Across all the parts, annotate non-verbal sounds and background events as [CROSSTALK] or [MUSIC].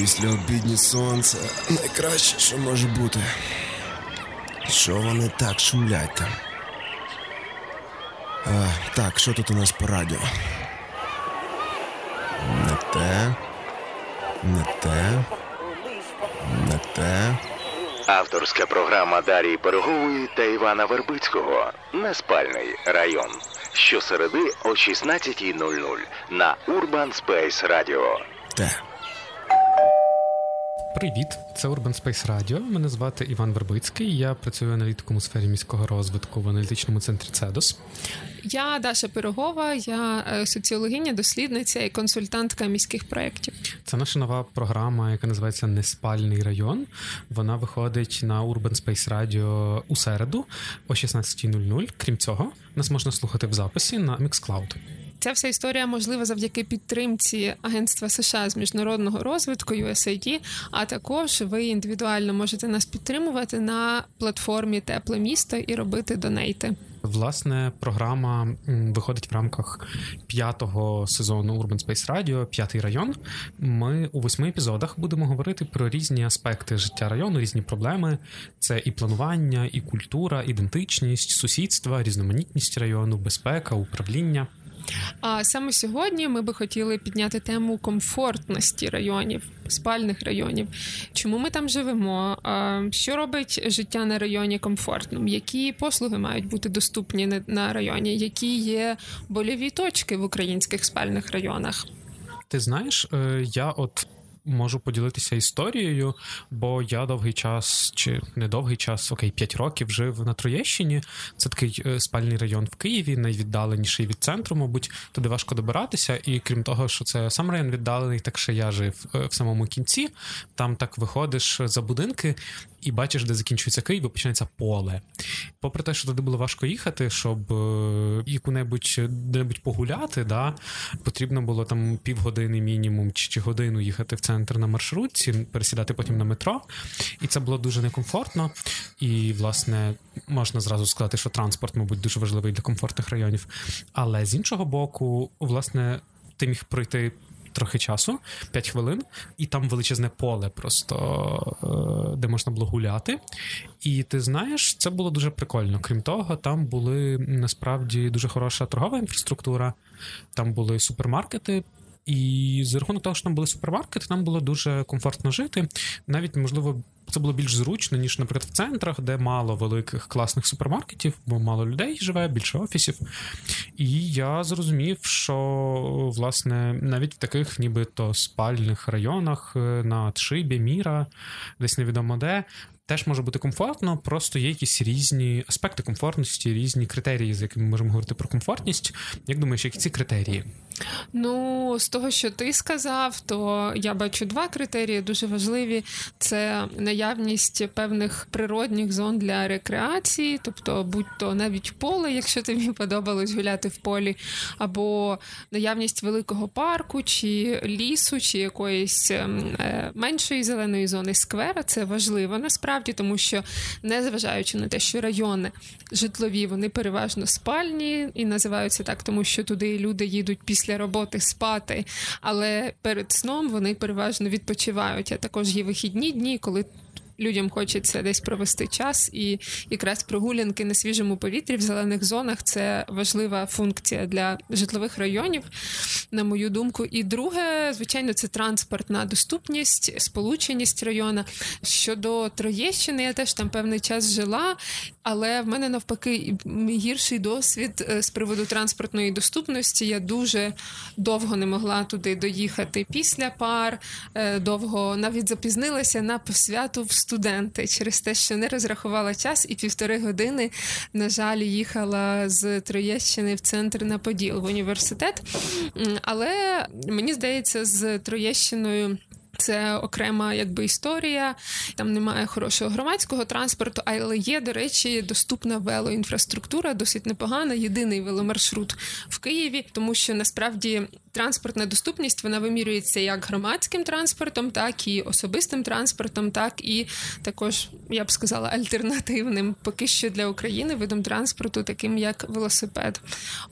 Після обідні сонце найкраще, що може бути. Що вони так шумлять там? А, Так, що тут у нас по радіо? Не те, не те, не те. Авторська програма Дарії Берегової та Івана Вербицького Неспальний район. Щосереди о 16.00 на Urban Space Radio. Те. Привіт, це Urban Space Radio. Мене звати Іван Вербицький. Я працюю аналітиком у сфері міського розвитку в аналітичному центрі Цедос. Я Даша Пирогова, я е, соціологиня, дослідниця і консультантка міських проєктів. Це наша нова програма, яка називається Неспальний район. Вона виходить на Urban Space Radio у середу о 16.00. Крім цього, нас можна слухати в записі на Mixcloud. Ця вся історія можлива завдяки підтримці Агентства США з міжнародного розвитку USAID, а також ви індивідуально можете нас підтримувати на платформі Тепле місто і робити донейти. Власне, програма виходить в рамках п'ятого сезону Urban Space Radio, п'ятий район. Ми у восьми епізодах будемо говорити про різні аспекти життя району, різні проблеми. Це і планування, і культура, ідентичність, сусідства, різноманітність району, безпека, управління. А саме сьогодні ми би хотіли підняти тему комфортності районів, спальних районів. Чому ми там живемо? Що робить життя на районі комфортним? Які послуги мають бути доступні на районі? Які є больові точки в українських спальних районах? Ти знаєш, е, я от можу поділитися історією, бо я довгий час, чи не довгий час, окей, 5 років жив на Троєщині. Це такий е, спальний район в Києві, найвіддаленіший від центру, мабуть, туди важко добиратися. І крім того, що це сам район віддалений, так що я жив е, в самому кінці. Там так виходиш за будинки. І бачиш, де закінчується Київ, і починається поле. Попри те, що туди було важко їхати, щоб е, яку-небудь де-небудь погуляти, да, потрібно було там півгодини мінімум чи, чи годину їхати в центр на маршрутці, пересідати потім на метро. І це було дуже некомфортно. І, власне, можна зразу сказати, що транспорт, мабуть, дуже важливий для комфортних районів. Але з іншого боку, власне, ти міг пройти трохи часу, 5 хвилин, і там величезне поле, просто е, де можна було гуляти. І ти знаєш, це було дуже прикольно. Крім того, там були насправді дуже хороша торгова інфраструктура, там були супермаркети. І за рахунок того, що там були супермаркети, нам було дуже комфортно жити. Навіть можливо це було більш зручно, ніж, наприклад, в центрах, де мало великих класних супермаркетів, бо мало людей живе, більше офісів. І я зрозумів, що власне навіть в таких, нібито спальних районах е, на Тшибі, Міра, десь невідомо де. Теж може бути комфортно, просто є якісь різні аспекти комфортності, різні критерії, з якими ми можемо говорити про комфортність. Як думаєш, які ці критерії? Ну, з того, що ти сказав, то я бачу два критерії дуже важливі: це наявність певних природних зон для рекреації, тобто, будь-то навіть поле, якщо тобі [LAUGHS] подобалось гуляти в полі, або наявність великого парку, чи лісу, чи якоїсь ем, е, меншої зеленої зони сквера. Це важливо насправді, тому що, незважаючи на те, що райони житлові, вони переважно спальні і називаються так, тому що туди люди їдуть після роботи спати, але перед сном вони переважно відпочивають. А також є вихідні дні, коли людям хочеться десь провести час, і якраз прогулянки на свіжому повітрі в зелених зонах це важлива функція для житлових районів, на мою думку. І друге, звичайно, це транспортна доступність, сполученість району. Щодо Троєщини, я теж там певний час жила, але в мене навпаки гірший досвід е, з приводу транспортної доступності. Я дуже довго не могла туди доїхати після пар, е, довго навіть запізнилася на посвяту в студенти через те, що не розрахувала час, і півтори години, на жаль, їхала з Троєщини в центр на Поділ в університет. Але мені здається, з Троєщиною. Це окрема якби історія, там немає хорошого громадського транспорту, але є, до речі, доступна велоінфраструктура, досить непогана. Єдиний веломаршрут в Києві, тому що насправді транспортна доступність вона вимірюється як громадським транспортом, так і особистим транспортом, так і також я б сказала альтернативним поки що для України видом транспорту, таким як велосипед.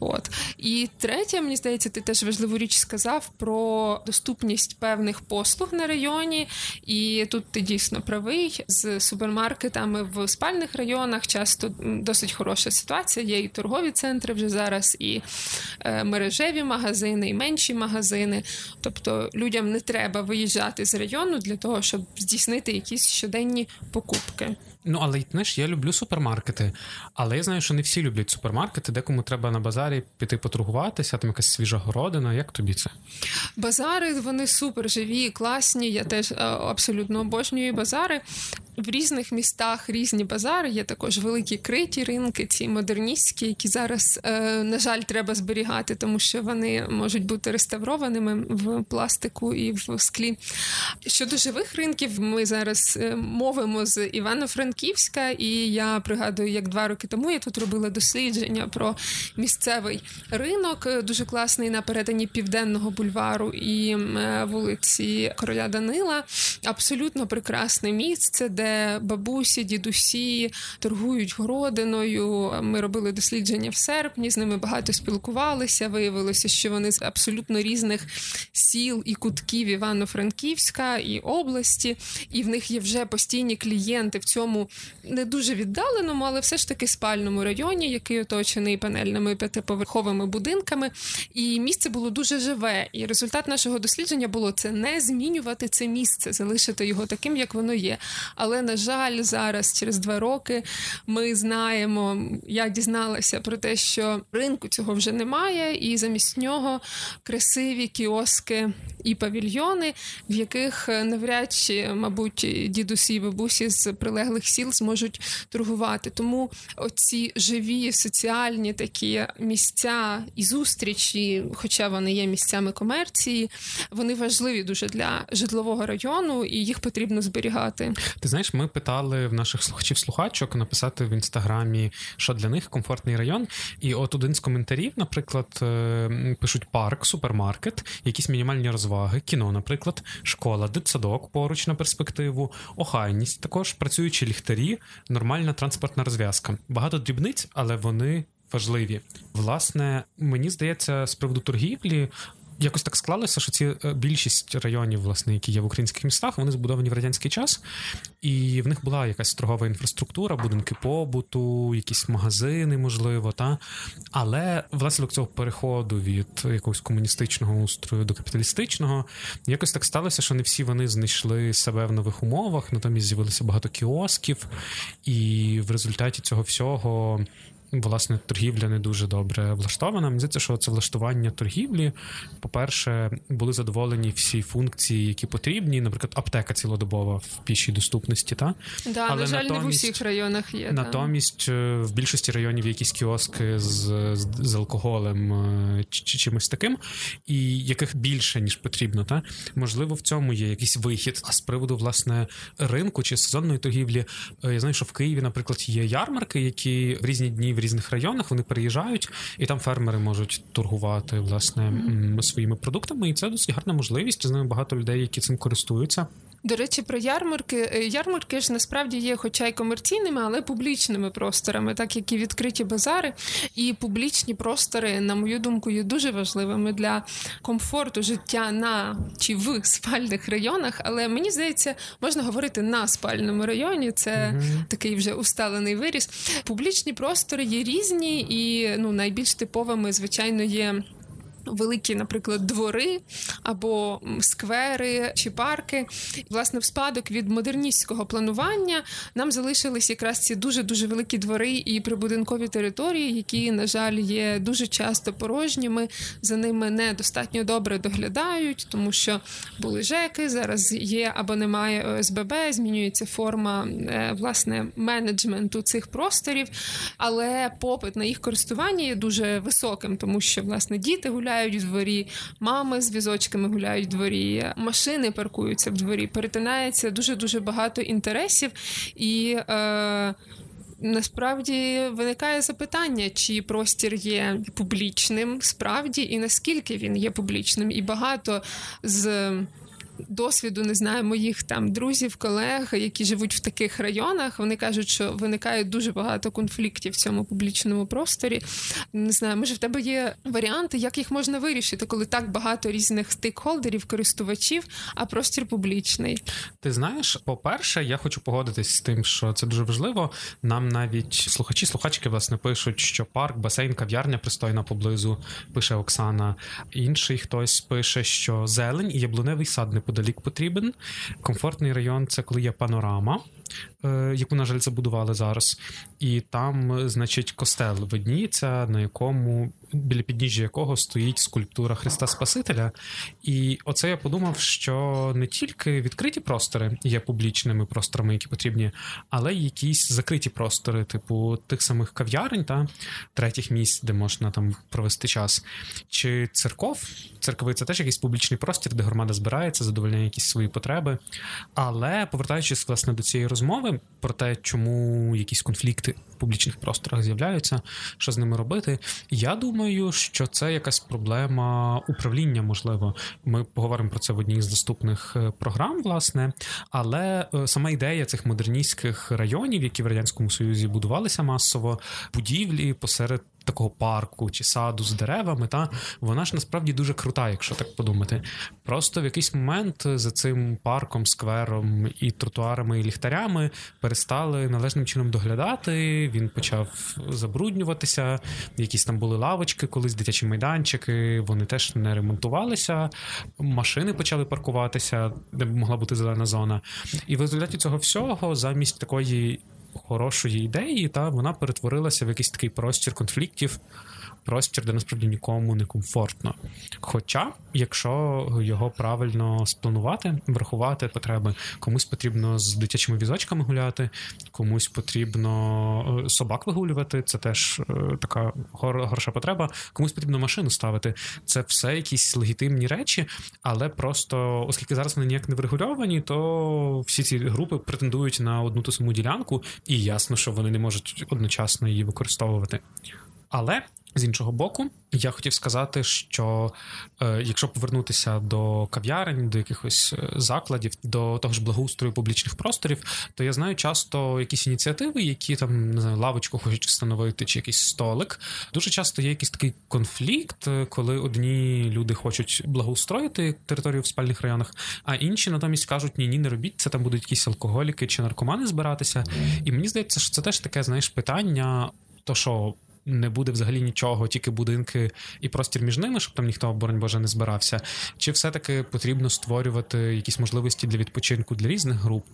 От і третє, мені здається, ти теж важливу річ сказав про доступність певних послуг на районі, і тут ти дійсно правий з супермаркетами в спальних районах. Часто досить хороша ситуація. Є і торгові центри вже зараз, і е, мережеві магазини, і менші магазини. Тобто людям не треба виїжджати з району для того, щоб здійснити якісь щоденні покупки. Ну, але знаєш, я люблю супермаркети, але я знаю, що не всі люблять супермаркети, декому треба на базарі піти поторгуватися, там якась свіжа городина. Як тобі це? Базари вони супер живі, класні. Я теж е, абсолютно обожнюю базари. В різних містах різні базари, є також великі криті ринки, ці модерністські, які зараз, е, на жаль, треба зберігати, тому що вони можуть бути реставрованими в пластику і в склі. Щодо живих ринків, ми зараз е, мовимо з Івано-Франківська, і я пригадую, як два роки тому я тут робила дослідження про місцевий ринок, е, дуже класний на перетині південного бульвару і вулиці Короля Данила. Абсолютно прекрасне місце, де бабусі, дідусі торгують городиною. Ми робили дослідження в серпні, з ними багато спілкувалися. Виявилося, що вони з абсолютно різних сіл і кутків Івано-Франківська і області, і в них є вже постійні клієнти в цьому не дуже віддаленому, але все ж таки спальному районі, який оточений панельними п'ятиповерховими будинками. І місце було дуже живе. І результат нашого дослідження було це не змінювати це місце, залишити його таким, як воно є. Але але на жаль, зараз, через два роки, ми знаємо. Я дізналася про те, що ринку цього вже немає, і замість нього красиві кіоски і павільйони, в яких навряд чи, мабуть, дідусі і бабусі з прилеглих сіл зможуть торгувати. Тому оці живі соціальні такі місця і зустрічі, хоча вони є місцями комерції, вони важливі дуже для житлового району, і їх потрібно зберігати. Ти знаєш, ми питали в наших слухачів-слухачок написати в інстаграмі, що для них комфортний район. І от один з коментарів, наприклад, е, пишуть парк, супермаркет, якісь мінімальні розваги, кіно, наприклад, школа, дитсадок поруч на перспективу, охайність, також працюючі ліхтарі, нормальна транспортна розв'язка. Багато дрібниць, але вони. Важливі, власне, мені здається, з приводу торгівлі якось так склалося, що ці е, більшість районів, власне, які є в українських містах, вони збудовані в радянський час, і в них була якась торгова інфраструктура, будинки побуту, якісь магазини, можливо, та. Але внаслідок цього переходу від якогось комуністичного устрою до капіталістичного, якось так сталося, що не всі вони знайшли себе в нових умовах, натомість з'явилося багато кіосків, і в результаті цього всього власне торгівля не дуже добре влаштована. Мені здається, що це влаштування торгівлі. По-перше, були задоволені всі функції, які потрібні. Наприклад, аптека цілодобова в пішій доступності. Та да, Але на жаль, не в усіх районах є натомість та. Е, в більшості районів якісь кіоски з, з, з алкоголем е, чи, чи чимось таким, і яких більше ніж потрібно. Та можливо, в цьому є якийсь вихід. А з приводу власне ринку чи сезонної торгівлі, е, я знаю, що в Києві, наприклад, є ярмарки, які в різні дні в різних районах вони переїжджають, і там фермери можуть торгувати власне своїми продуктами. І це досить гарна можливість. З ними багато людей, які цим користуються. До речі, про ярмарки. Е, ярмарки ж насправді є, хоча й комерційними, але публічними просторами, так як і відкриті базари. І публічні простори, на мою думку, є дуже важливими для комфорту життя на чи в спальних районах. Але мені здається, можна говорити на спальному районі. Це mm-hmm. такий вже усталений виріс. Публічні простори є різні, і ну найбільш типовими, звичайно, є великі, наприклад, двори або сквери чи парки. Власне, в спадок від модерністського планування нам залишились якраз ці дуже дуже великі двори і прибудинкові території, які, на жаль, є дуже часто порожніми. За ними недостатньо добре доглядають, тому що були ЖЕКи, зараз є або немає ОСББ, змінюється форма е, власне менеджменту цих просторів, але попит на їх користування є дуже високим, тому що власне діти гуляють гуляють в дворі, мами з візочками гуляють в дворі, машини паркуються в дворі, перетинається дуже дуже багато інтересів і. Е, Насправді виникає запитання, чи простір є публічним справді, і наскільки він є публічним, і багато з досвіду не знаю моїх там друзів, колег, які живуть в таких районах. Вони кажуть, що виникає дуже багато конфліктів в цьому публічному просторі. Не знаю, може в тебе є варіанти, як їх можна вирішити, коли так багато різних стейкхолдерів, користувачів, а простір публічний. Ти знаєш, по-перше, я хочу погодитись з тим, що це дуже важливо. Нам навіть слухачі, слухачки власне пишуть, що парк, басейн, кав'ярня пристойна поблизу. Пише Оксана. Інший хтось пише, що зелень і яблуневий сад неподалік потрібен. Комфортний район це коли є панорама. Е, яку, на жаль, забудували зараз, і там, значить, костел видніється, на якому біля підніжжя якого стоїть скульптура Христа Спасителя. І оце я подумав, що не тільки відкриті простори є публічними просторами, які потрібні, але й якісь закриті простори, типу тих самих кав'ярень та третіх місць, де можна там провести час. Чи церков? Церкви це теж якийсь публічний простір, де громада збирається, задовольняє якісь свої потреби. Але повертаючись власне до цієї розмови про те, чому якісь конфлікти в публічних просторах з'являються, що з ними робити, я думаю, що це якась проблема управління, можливо. Ми поговоримо про це в одній з доступних е, програм, власне. Але е, сама ідея цих модерністських районів, які в радянському союзі будувалися масово, будівлі посеред такого парку чи саду з деревами, та вона ж насправді дуже крута, якщо так подумати. Просто в якийсь момент за цим парком, сквером і тротуарами і ліхтарями перестали належним чином доглядати. Він почав забруднюватися. Якісь там були лавочки, колись дитячі майданчики. Вони теж не ремонтувалися. Машини почали паркуватися, де могла бути зелена зона. І в результаті цього всього замість такої хорошої ідеї, та вона перетворилася в якийсь такий простір конфліктів, простір, де насправді нікому не комфортно. Хоча, якщо його правильно спланувати, врахувати потреби, комусь потрібно з дитячими візочками гуляти, комусь потрібно е, собак вигулювати, це теж е, така хороша потреба, комусь потрібно машину ставити. Це все якісь легітимні речі, але просто, оскільки зараз вони ніяк не врегульовані, то всі ці групи претендують на одну ту саму ділянку, і ясно, що вони не можуть одночасно її використовувати. Але з іншого боку, я хотів сказати, що е, якщо повернутися до кав'ярень, до якихось е, закладів, до того ж благоустрою публічних просторів, то я знаю часто якісь ініціативи, які там не знаю, лавочку хочуть встановити, чи якийсь столик. Дуже часто є якийсь такий конфлікт, е, коли одні люди хочуть благоустроїти територію в спальних районах, а інші натомість кажуть, ні, ні, не робіть це. Там будуть якісь алкоголіки чи наркомани збиратися. І мені здається, що це теж таке, знаєш, питання. То що не буде взагалі нічого, тільки будинки і простір між ними, щоб там ніхто, боронь Боже, не збирався. Чи все-таки потрібно створювати якісь можливості для відпочинку для різних груп?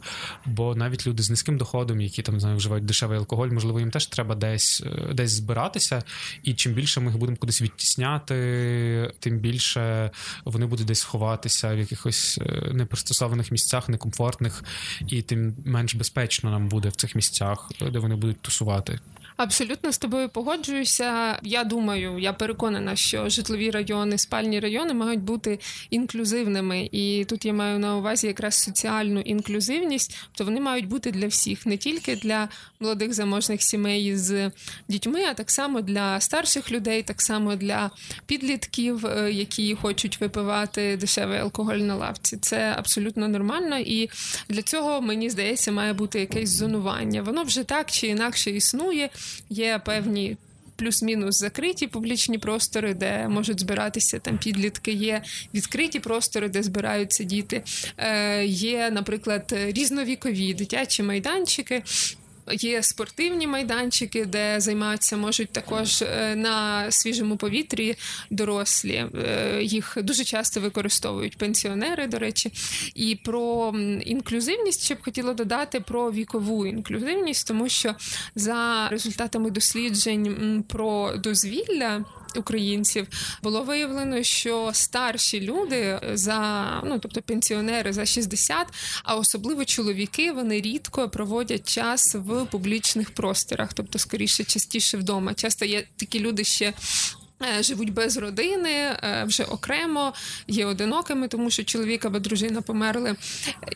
Бо навіть люди з низьким доходом, які там знаю, вживають дешевий алкоголь, можливо, їм теж треба десь е, десь збиратися. І чим більше ми їх будемо кудись відтісняти, тим більше вони будуть десь ховатися в якихось е, непристосованих місцях, некомфортних, і тим менш безпечно нам буде в цих місцях, де вони будуть тусувати. Абсолютно з тобою погоджуюся. Я думаю, я переконана, що житлові райони, спальні райони мають бути інклюзивними, і тут я маю на увазі якраз соціальну інклюзивність, то вони мають бути для всіх, не тільки для молодих заможних сімей з дітьми, а так само для старших людей, так само для підлітків, е, які хочуть випивати дешевий алкоголь на лавці. Це абсолютно нормально, і для цього мені здається, має бути якесь зонування. Воно вже так чи інакше існує є певні. Плюс-мінус закриті публічні простори, де можуть збиратися там підлітки, є відкриті простори, де збираються діти. Е, Є, наприклад, різновікові дитячі майданчики, Є спортивні майданчики, де займаються можуть також е, на свіжому повітрі дорослі. Е, їх дуже часто використовують пенсіонери, до речі. І про інклюзивність ще б хотіла додати про вікову інклюзивність, тому що за результатами досліджень про дозвілля українців було виявлено, що старші люди за ну тобто пенсіонери за 60, а особливо чоловіки, вони рідко проводять час в публічних просторах, тобто скоріше частіше вдома. Часто є такі люди ще живуть без родини, е, вже окремо, є одинокими, тому що чоловік або дружина померли.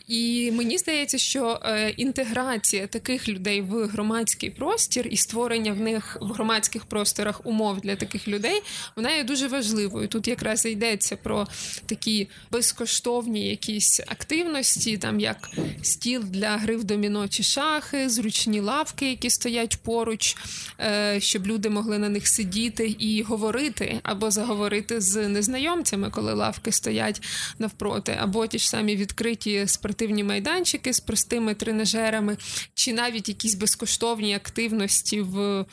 І мені здається, що е, інтеграція таких людей в громадський простір і створення в них в громадських просторах умов для таких людей, вона є дуже важливою. Тут якраз йдеться про такі безкоштовні якісь активності, там як стіл для гри в доміно чи шахи, зручні лавки, які стоять поруч, щоб люди могли на них сидіти і говорити поговорити або заговорити з незнайомцями, коли лавки стоять навпроти, або ті ж самі відкриті спортивні майданчики з простими тренажерами, чи навіть якісь безкоштовні активності в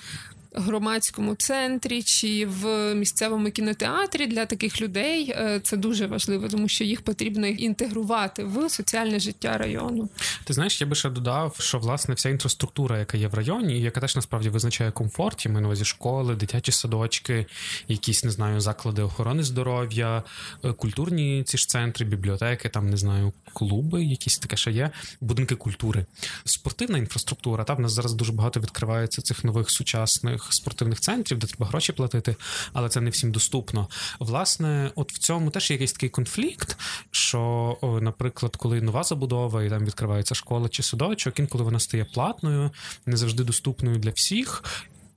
громадському центрі чи в місцевому кінотеатрі для таких людей е, це дуже важливо, тому що їх потрібно інтегрувати в соціальне життя району. Ти знаєш, я би ще додав, що власне вся інфраструктура, яка є в районі, яка теж насправді визначає комфорт, я маю школи, дитячі садочки, якісь не знаю, заклади охорони здоров'я, е, культурні ці ж центри, бібліотеки, там не знаю, клуби, якісь таке ще є, будинки культури, спортивна інфраструктура. Там в нас зараз дуже багато відкривається цих нових сучасних спортивних центрів, де треба гроші платити, але це не всім доступно. Власне, от в цьому теж є якийсь такий конфлікт, що, наприклад, коли нова забудова і там відкривається школа чи садочок, інколи вона стає платною, не завжди доступною для всіх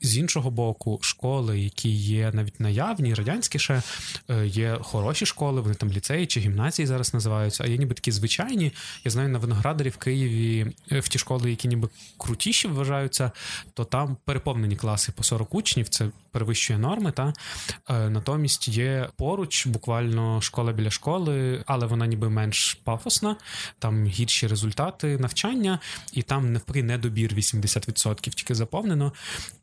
з іншого боку, школи, які є навіть наявні, радянські ще е, є хороші школи, вони там ліцеї чи гімназії зараз називаються, а є ніби такі звичайні. Я знаю на виноградарі в Києві е, в ті школи, які ніби крутіші вважаються, то там переповнені класи по 40 учнів, це перевищує норми. Та е, натомість є поруч, буквально школа біля школи, але вона ніби менш пафосна, там гірші результати навчання, і там навпаки недобір 80% тільки заповнено.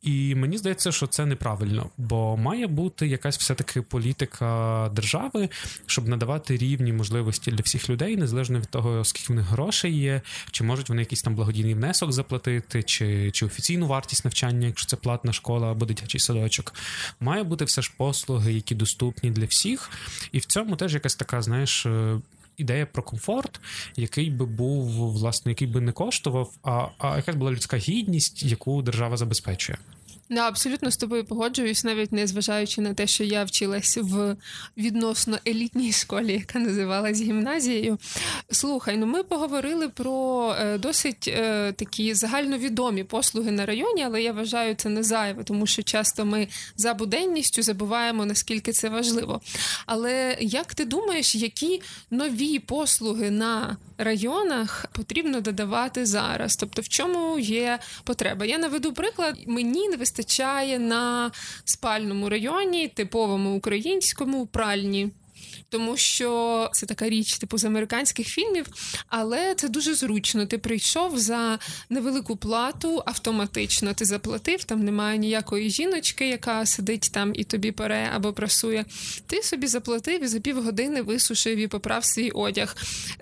І і мені здається, що це неправильно, бо має бути якась все-таки політика держави, щоб надавати рівні можливості для всіх людей, незалежно від того, скільки в них грошей є, чи можуть вони якийсь там благодійний внесок заплатити, чи чи офіційну вартість навчання, якщо це платна школа або дитячий садочок. Має бути все ж послуги, які доступні для всіх, і в цьому теж якась така, знаєш. Е, ідея про комфорт, який би був, власне, який би не коштував, а а якась була людська гідність, яку держава забезпечує. Да, абсолютно з тобою погоджуюсь, навіть не зважаючи на те, що я вчилась в відносно елітній школі, яка називалась гімназією. Слухай, ну ми поговорили про е, досить е, такі загальновідомі послуги на районі, але я вважаю це не зайве, тому що часто ми за буденністю забуваємо наскільки це важливо. Але як ти думаєш, які нові послуги на районах потрібно додавати зараз? Тобто, в чому є потреба? Я наведу приклад, мені не вистачає на спальному районі, типовому українському пральні тому що це така річ, типу з американських фільмів, але це дуже зручно. Ти прийшов за невелику плату автоматично. Ти заплатив, там немає ніякої жіночки, яка сидить там і тобі пере або прасує. Ти собі заплатив і за півгодини висушив і поправ свій одяг.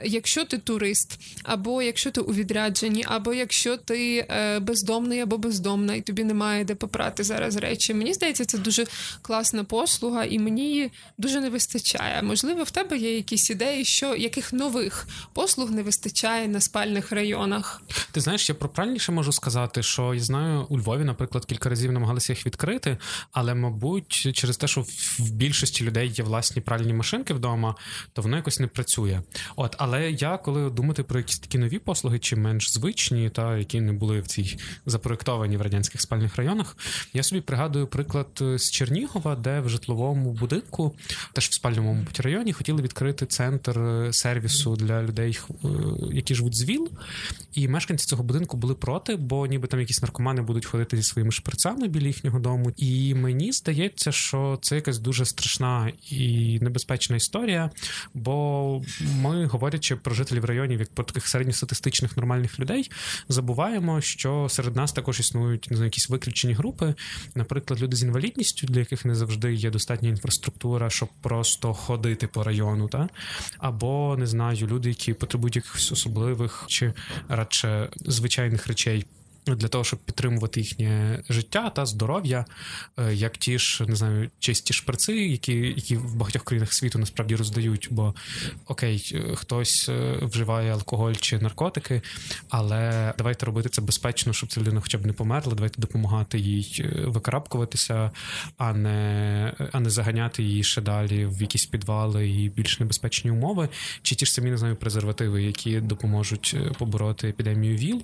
Якщо ти турист, або якщо ти у відрядженні, або якщо ти е, бездомний або бездомна, і тобі немає де попрати зараз речі. Мені здається, це дуже класна послуга, і мені дуже не вистачає можливо, в тебе є якісь ідеї, що яких нових послуг не вистачає на спальних районах? Ти знаєш, я про правильніше можу сказати, що я знаю у Львові, наприклад, кілька разів намагалися їх відкрити, але, мабуть, через те, що в більшості людей є власні пральні машинки вдома, то воно якось не працює. От, але я коли думати про якісь такі нові послуги, чи менш звичні, та які не були в цій запроектовані в радянських спальних районах, я собі пригадую приклад з Чернігова, де в житловому будинку, теж в спальному районі хотіли відкрити центр е, сервісу для людей, е, які живуть з ВІЛ, і мешканці цього будинку були проти, бо ніби там якісь наркомани будуть ходити зі своїми шприцами біля їхнього дому. І мені здається, що це якась дуже страшна і небезпечна історія. Бо ми, говорячи про жителів районів, як про таких середньостатистичних нормальних людей, забуваємо, що серед нас також існують не знаю, якісь виключені групи, наприклад, люди з інвалідністю, для яких не завжди є достатня інфраструктура, щоб просто ходити ходити по району, та? або не знаю, люди, які потребують якихось особливих чи радше звичайних речей. Для того, щоб підтримувати їхнє життя та здоров'я, е, як ті ж не знаю, чисті шприци, які які в багатьох країнах світу насправді роздають. Бо окей, е, хтось е, вживає алкоголь чи наркотики, але давайте робити це безпечно, щоб ця людина хоча б не померла. Давайте допомагати їй викарабкуватися, а не а не заганяти її ще далі в якісь підвали і більш небезпечні умови, чи ті ж самі не знаю презервативи, які допоможуть побороти епідемію ВІЛ.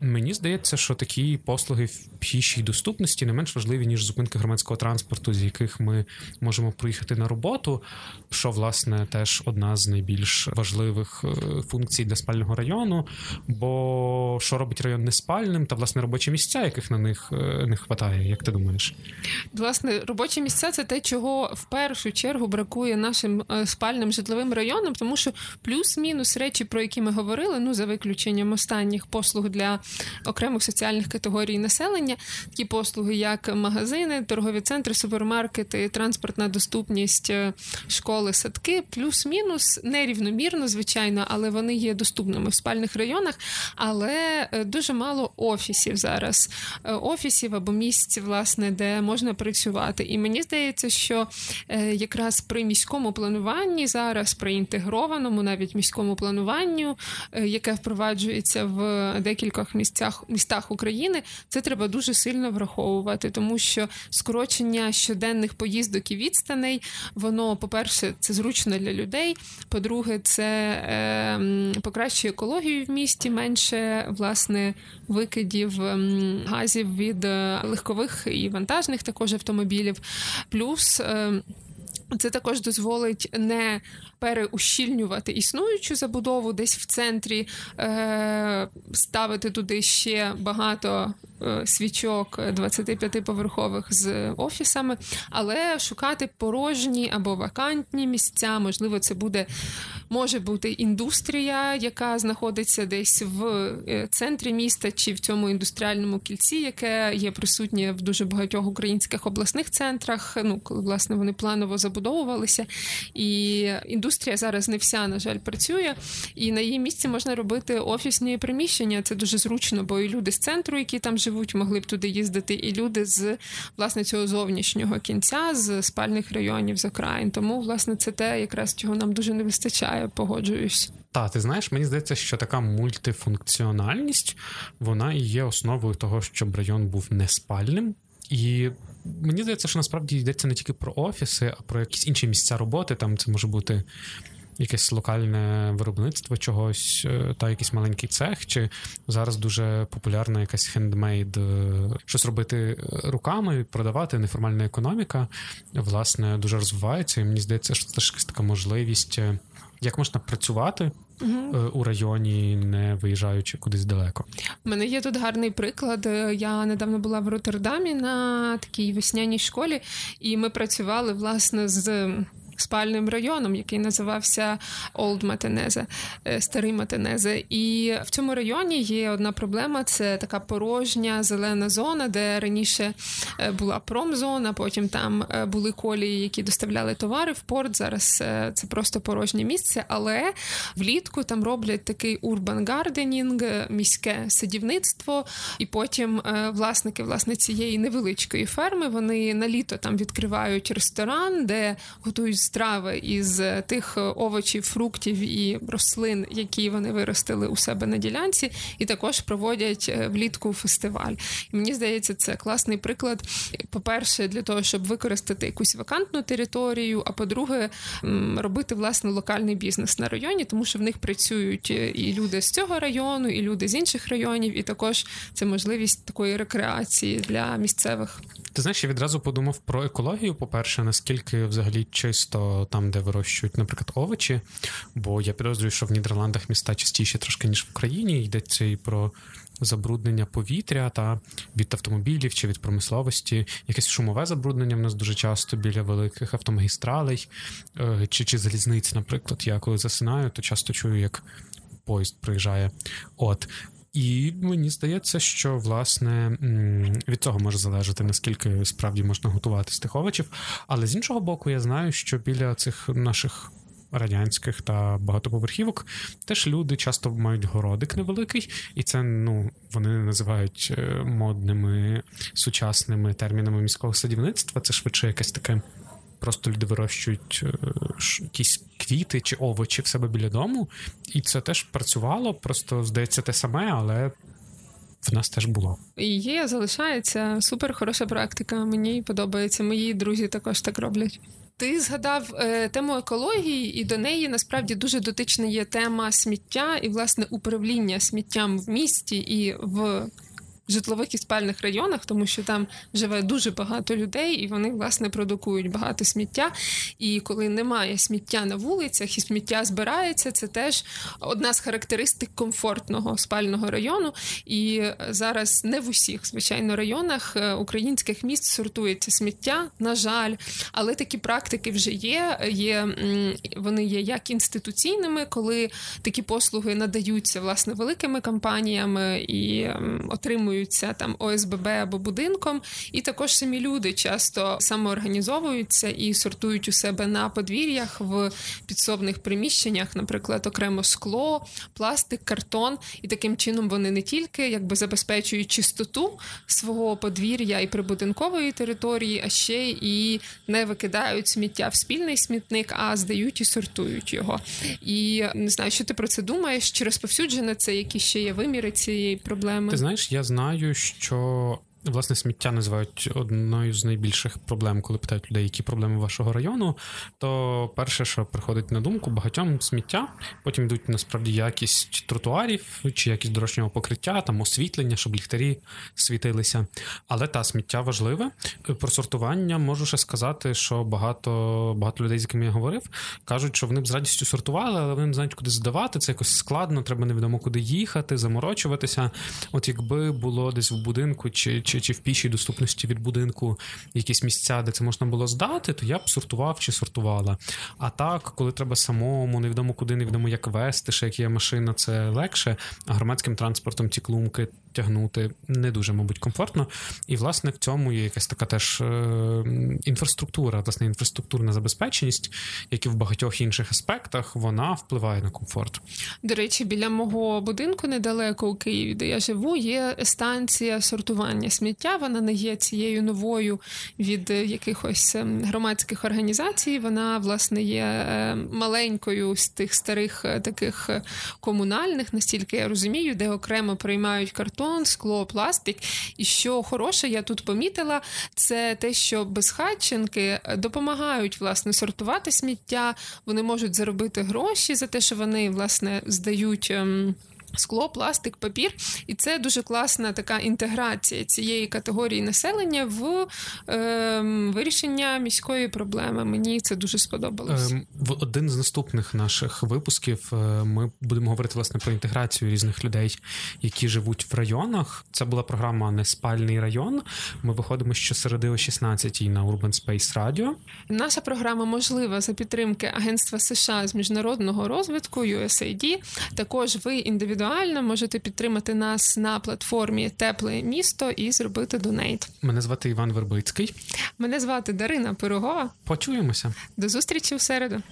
Мені здається що такі послуги в пішій доступності не менш важливі, ніж зупинки громадського транспорту, з яких ми можемо проїхати на роботу, що власне теж одна з найбільш важливих е, функцій для спального району. Бо що робить район неспальним, та власне робочі місця, яких на них е, не вистачає, як ти думаєш? Власне, робочі місця це те, чого в першу чергу бракує нашим е, спальним житловим районам, тому що плюс-мінус речі, про які ми говорили, ну за виключенням останніх послуг для окремих соціальних категорій населення, такі послуги, як магазини, торгові центри, супермаркети, транспортна доступність, е, школи, садки, плюс-мінус нерівномірно, звичайно, але вони є доступними в спальних районах. Але е, дуже мало офісів зараз, е, офісів або місць, власне, де можна працювати. І мені здається, що якраз при міському плануванні зараз, при інтегрованому, навіть міському плануванню, яке впроваджується в декількох місцях містах України, це треба дуже сильно враховувати, тому що скорочення щоденних поїздок і відстаней, воно, по-перше, це зручно для людей. По-друге, це е, покращує екологію в місті, менше власне викидів ем, газів від е, легкових і вантажних також автомобілів. Плюс. Е, це також дозволить не переущільнювати існуючу забудову десь в центрі, е, ставити туди ще багато свічок 25-поверхових з офісами, але шукати порожні або вакантні місця. Можливо, це буде може бути індустрія, яка знаходиться десь в е, центрі міста чи в цьому індустріальному кільці, яке є присутнє в дуже багатьох українських обласних центрах. Ну, коли власне вони планово забудовувалися. І індустрія зараз не вся, на жаль, працює, і на її місці можна робити офісні приміщення. Це дуже зручно, бо і люди з центру, які там живуть живуть, могли б туди їздити і люди з власне цього зовнішнього кінця, з спальних районів з окраїн. Тому, власне, це те, якраз чого нам дуже не вистачає, погоджуюсь. Та, ти знаєш, мені здається, що така мультифункціональність вона і є основою того, щоб район був неспальним. І мені здається, що насправді йдеться не тільки про офіси, а про якісь інші місця роботи. Там це може бути якесь локальне виробництво чогось, е, та якийсь маленький цех, чи зараз дуже популярна якась хендмейд, е, щось робити е, руками, продавати неформальна економіка, власне, дуже розвивається. І мені здається, що це якась така можливість, як можна працювати. uh У районі, не виїжджаючи кудись далеко, У мене є тут гарний приклад. Я недавно була в Роттердамі на такій весняній школі, і ми працювали власне з спальним районом, який називався Олд Матенезе, Старий Матенезе. І в цьому районі є одна проблема: це така порожня зелена зона, де раніше е, була промзона, потім там е, були колії, які доставляли товари в порт. Зараз е, це просто порожнє місце, але влітку там роблять такий урбан гарденінг, міське садівництво, і потім власники власне цієї невеличкої ферми вони на літо там відкривають ресторан, де готують страви із тих овочів, фруктів і рослин, які вони виростили у себе на ділянці, і також проводять е, влітку фестиваль. І Мені здається, це класний приклад. По-перше, для того, щоб використати якусь вакантну територію, а по-друге, робити власне локальний бізнес на районі, тому що в них працюють е, і люди з цього району, і люди з інших районів, і також це можливість такої рекреації для місцевих. Ти знаєш, я відразу подумав про екологію. По перше, наскільки взагалі чисто там, де вирощують, наприклад, овочі. Бо я підозрюю, що в Нідерландах міста частіше трошки ніж в Україні йдеться і про. Забруднення повітря та від автомобілів чи від промисловості, якесь шумове забруднення в нас дуже часто біля великих автомагістралей е, чи чи залізниць, наприклад. Я коли засинаю, то часто чую, як поїзд приїжджає. От і мені здається, що власне від цього може залежати, наскільки справді можна готувати з. Але з іншого боку, я знаю, що біля цих наших радянських та багатоповерхівок, теж люди часто мають городик невеликий, і це ну вони називають е, модними сучасними термінами міського садівництва. Це швидше якесь таке. Просто люди вирощують е, якісь квіти чи овочі в себе біля дому, і це теж працювало. Просто здається те саме, але в нас теж було. І є, залишається супер хороша практика. Мені подобається. Мої друзі також так роблять. Ти згадав е, тему екології, і до неї насправді дуже дотична є тема сміття і власне управління сміттям в місті і в житлових і спальних районах, тому що там живе дуже багато людей, і вони власне продукують багато сміття. І коли немає сміття на вулицях і сміття збирається, це теж одна з характеристик комфортного спального району. І зараз не в усіх, звичайно, районах е, українських міст сортується сміття, на жаль, але такі практики вже є. Є вони є як інституційними, коли такі послуги надаються власне великими компаніями і отримують користуються там ОСББ або будинком, і також самі люди часто самоорганізовуються і сортують у себе на подвір'ях в підсобних приміщеннях, наприклад, окремо скло, пластик, картон, і таким чином вони не тільки якби забезпечують чистоту свого подвір'я і прибудинкової території, а ще і не викидають сміття в спільний смітник, а здають і сортують його. І не знаю, що ти про це думаєш, чи розповсюджене це, які ще є виміри цієї проблеми? Ти знаєш, я знаю знаю, що Власне, сміття називають одною з найбільших проблем, коли питають людей, які проблеми вашого району. То перше, що приходить на думку, багатьом сміття, потім йдуть насправді якість тротуарів чи якість дорожнього покриття, там освітлення, щоб ліхтарі світилися. Але та сміття важливе. Про сортування можу ще сказати, що багато багато людей, з якими я говорив, кажуть, що вони б з радістю сортували, але вони не знають, куди здавати. Це якось складно, треба невідомо куди їхати, заморочуватися. От якби було десь в будинку чи чи чи в пішій доступності від будинку якісь місця, де це можна було здати, то я б сортував чи сортувала. А так, коли треба самому, невідомо куди, невідомо як вести, ще як є машина, це легше. А громадським транспортом ті клумки тягнути не дуже, мабуть, комфортно. І, власне, в цьому є якась така теж е, інфраструктура, власне, інфраструктурна забезпеченість, як і в багатьох інших аспектах, вона впливає на комфорт. До речі, біля мого будинку недалеко у Києві, де я живу, є станція сортування сміття. Вона не є цією новою від якихось ем, громадських організацій. Вона, власне, є е, маленькою з тих старих е, таких комунальних, настільки я розумію, де окремо приймають картон картон, скло, пластик. І що хороше, я тут помітила, це те, що безхатченки допомагають власне сортувати сміття. Вони можуть заробити гроші за те, що вони власне здають. Скло, пластик, папір, і це дуже класна така інтеграція цієї категорії населення в е, вирішення міської проблеми. Мені це дуже сподобалось. Е, в один з наступних наших випусків е, ми будемо говорити власне про інтеграцію різних людей, які живуть в районах. Це була програма Неспальний район. Ми виходимо щосереди о 16-й на Urban Space Radio. Наша програма можлива за підтримки Агентства США з міжнародного розвитку USAID. Також ви індивідуально індивідуально, можете підтримати нас на платформі Тепле місто і зробити донейт. Мене звати Іван Вербицький. Мене звати Дарина Пирогова. Почуємося. До зустрічі в середу.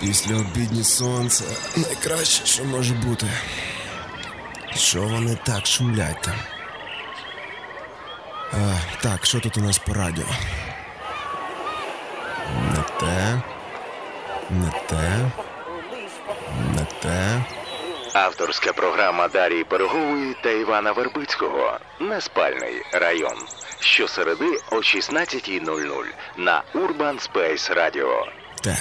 Після обідні сонце найкраще, що може бути. Що вони так шумлять там? А, Так, що тут у нас по радіо? Не те, не те, не те. Авторська програма Дарії Берегової та Івана Вербицького Неспальний район. Щосереди о 16.00 на Urban Space Radio. Те.